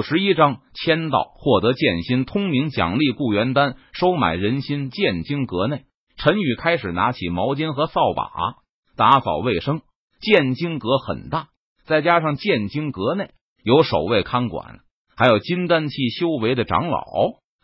五十一章签到，获得剑心通明奖励雇员单，收买人心。剑经阁内，陈宇开始拿起毛巾和扫把打扫卫生。剑经阁很大，再加上剑经阁内有守卫看管，还有金丹期修为的长老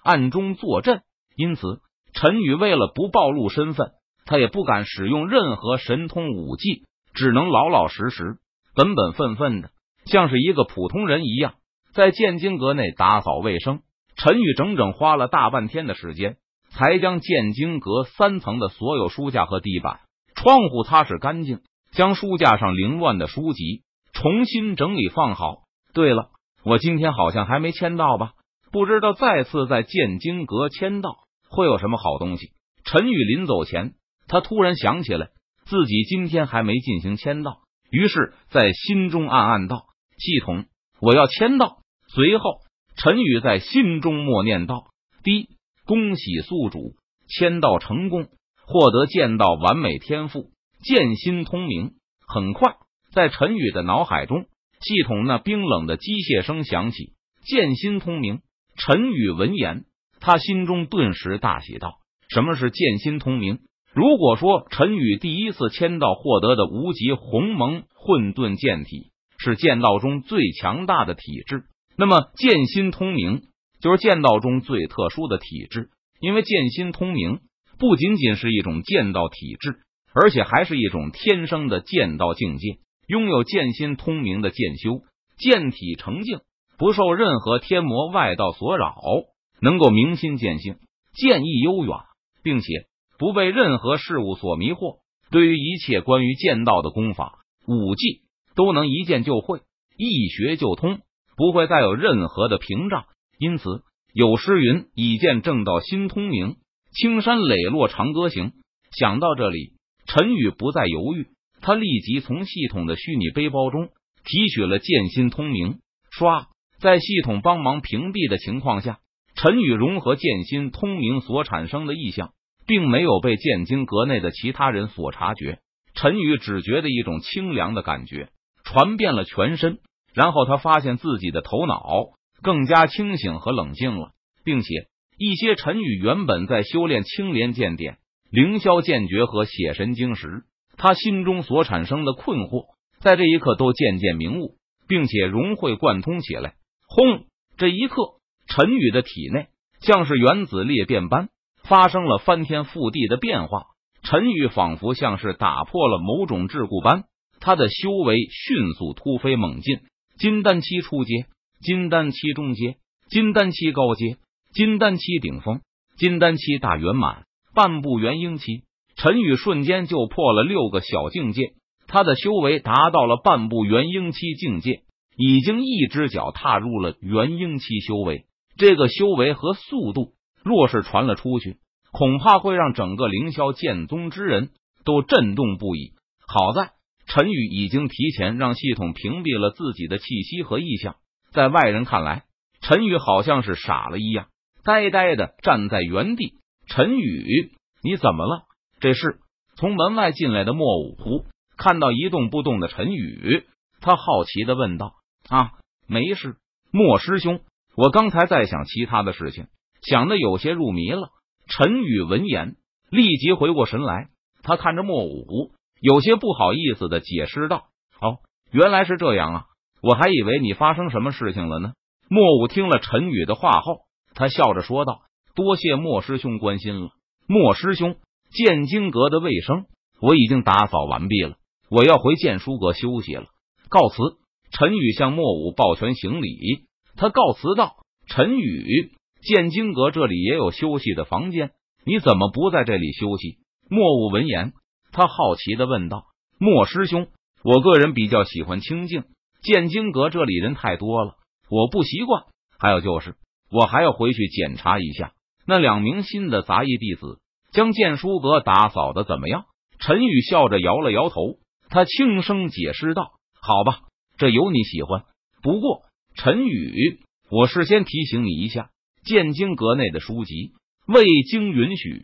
暗中坐镇，因此陈宇为了不暴露身份，他也不敢使用任何神通武技，只能老老实实、本本分分的，像是一个普通人一样。在建经阁内打扫卫生，陈宇整整花了大半天的时间，才将建经阁三层的所有书架和地板、窗户擦拭干净，将书架上凌乱的书籍重新整理放好。对了，我今天好像还没签到吧？不知道再次在建经阁签到会有什么好东西。陈宇临走前，他突然想起来自己今天还没进行签到，于是，在心中暗暗道：“系统，我要签到。”随后，陈宇在心中默念道：“第一，恭喜宿主签到成功，获得剑道完美天赋，剑心通明。”很快，在陈宇的脑海中，系统那冰冷的机械声响起：“剑心通明。”陈宇闻言，他心中顿时大喜道：“什么是剑心通明？如果说陈宇第一次签到获得的无极鸿蒙混沌剑体是剑道中最强大的体质。”那么剑心通明就是剑道中最特殊的体质，因为剑心通明不仅仅是一种剑道体质，而且还是一种天生的剑道境界。拥有剑心通明的剑修，剑体成静，不受任何天魔外道所扰，能够明心见性，剑意悠远，并且不被任何事物所迷惑。对于一切关于剑道的功法、武技，都能一剑就会，一学就通。不会再有任何的屏障，因此有诗云：“已见正道心通明，青山磊落长歌行。”想到这里，陈宇不再犹豫，他立即从系统的虚拟背包中提取了剑心通明。刷，在系统帮忙屏蔽的情况下，陈宇融合剑心通明所产生的意象，并没有被剑经阁内的其他人所察觉。陈宇只觉得一种清凉的感觉传遍了全身。然后他发现自己的头脑更加清醒和冷静了，并且一些陈宇原本在修炼青莲剑典、凌霄剑诀和血神经时，他心中所产生的困惑，在这一刻都渐渐明悟，并且融会贯通起来。轰！这一刻，陈宇的体内像是原子裂变般发生了翻天覆地的变化，陈宇仿佛像是打破了某种桎梏般，他的修为迅速突飞猛进。金丹期初阶，金丹期中阶，金丹期高阶，金丹期顶峰，金丹期大圆满，半步元婴期。陈宇瞬间就破了六个小境界，他的修为达到了半步元婴期境界，已经一只脚踏入了元婴期修为。这个修为和速度，若是传了出去，恐怕会让整个凌霄剑宗之人都震动不已。好在。陈宇已经提前让系统屏蔽了自己的气息和意象，在外人看来，陈宇好像是傻了一样，呆呆的站在原地。陈宇，你怎么了？这是从门外进来的莫武看到一动不动的陈宇，他好奇的问道：“啊，没事，莫师兄，我刚才在想其他的事情，想的有些入迷了。”陈宇闻言，立即回过神来，他看着莫武。有些不好意思的解释道：“哦，原来是这样啊，我还以为你发生什么事情了呢。”莫武听了陈宇的话后，他笑着说道：“多谢莫师兄关心了。莫师兄，剑经阁的卫生我已经打扫完毕了，我要回剑书阁休息了，告辞。”陈宇向莫武抱拳行礼，他告辞道：“陈宇，剑经阁这里也有休息的房间，你怎么不在这里休息？”莫武闻言。他好奇的问道：“莫师兄，我个人比较喜欢清静，剑经阁这里人太多了，我不习惯。还有就是，我还要回去检查一下那两名新的杂役弟子将剑书阁打扫的怎么样。”陈宇笑着摇了摇头，他轻声解释道：“好吧，这有你喜欢。不过，陈宇，我事先提醒你一下，剑经阁内的书籍未经允许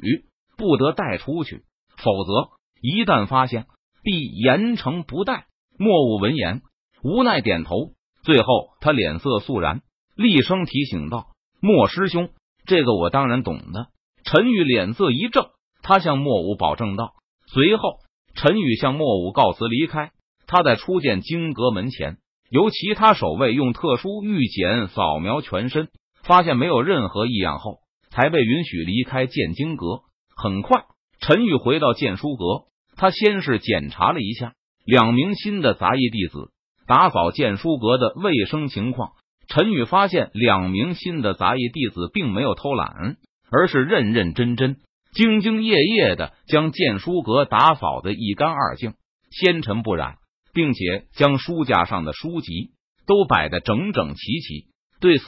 不得带出去，否则。”一旦发现，必严惩不贷。莫武闻言，无奈点头。最后，他脸色肃然，厉声提醒道：“莫师兄，这个我当然懂的。”陈宇脸色一正，他向莫武保证道。随后，陈宇向莫武告辞离开。他在初见金阁门前，由其他守卫用特殊玉简扫描全身，发现没有任何异样后，才被允许离开剑经阁。很快，陈宇回到剑书阁，他先是检查了一下两名新的杂役弟子打扫剑书阁的卫生情况。陈宇发现，两名新的杂役弟子并没有偷懒，而是认认真真、兢兢业业的将剑书阁打扫的一干二净、纤尘不染。并且将书架上的书籍都摆得整整齐齐。对此，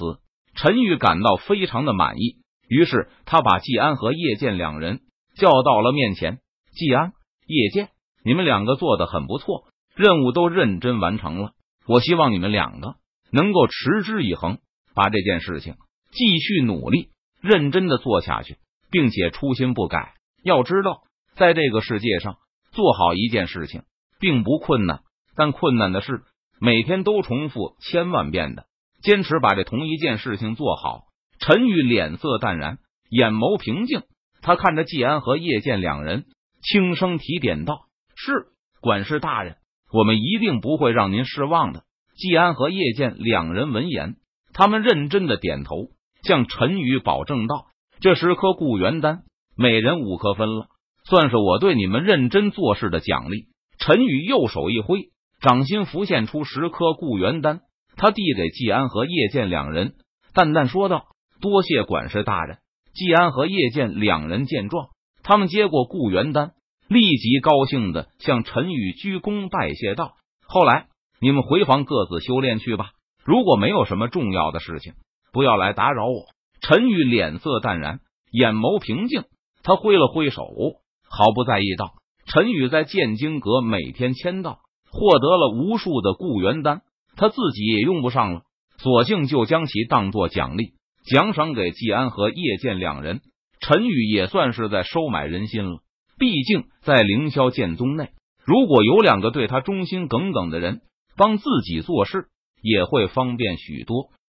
陈宇感到非常的满意。于是他把季安和叶剑两人叫到了面前。季安、叶剑，你们两个做的很不错，任务都认真完成了。我希望你们两个能够持之以恒，把这件事情继续努力、认真的做下去，并且初心不改。要知道，在这个世界上，做好一件事情并不困难。但困难的是，每天都重复千万遍的坚持把这同一件事情做好。陈宇脸色淡然，眼眸平静，他看着季安和叶剑两人，轻声提点道：“是管事大人，我们一定不会让您失望的。”季安和叶剑两人闻言，他们认真的点头，向陈宇保证道：“这十颗固元丹，每人五颗分了，算是我对你们认真做事的奖励。”陈宇右手一挥。掌心浮现出十颗固元丹，他递给季安和叶剑两人，淡淡说道：“多谢管事大人。”季安和叶剑两人见状，他们接过固元丹，立即高兴的向陈宇鞠躬拜谢道：“后来你们回房各自修炼去吧，如果没有什么重要的事情，不要来打扰我。”陈宇脸色淡然，眼眸平静，他挥了挥手，毫不在意道：“陈宇在剑经阁每天签到。”获得了无数的固元丹，他自己也用不上了，索性就将其当做奖励奖赏给季安和叶剑两人。陈宇也算是在收买人心了，毕竟在凌霄剑宗内，如果有两个对他忠心耿耿的人帮自己做事，也会方便许多。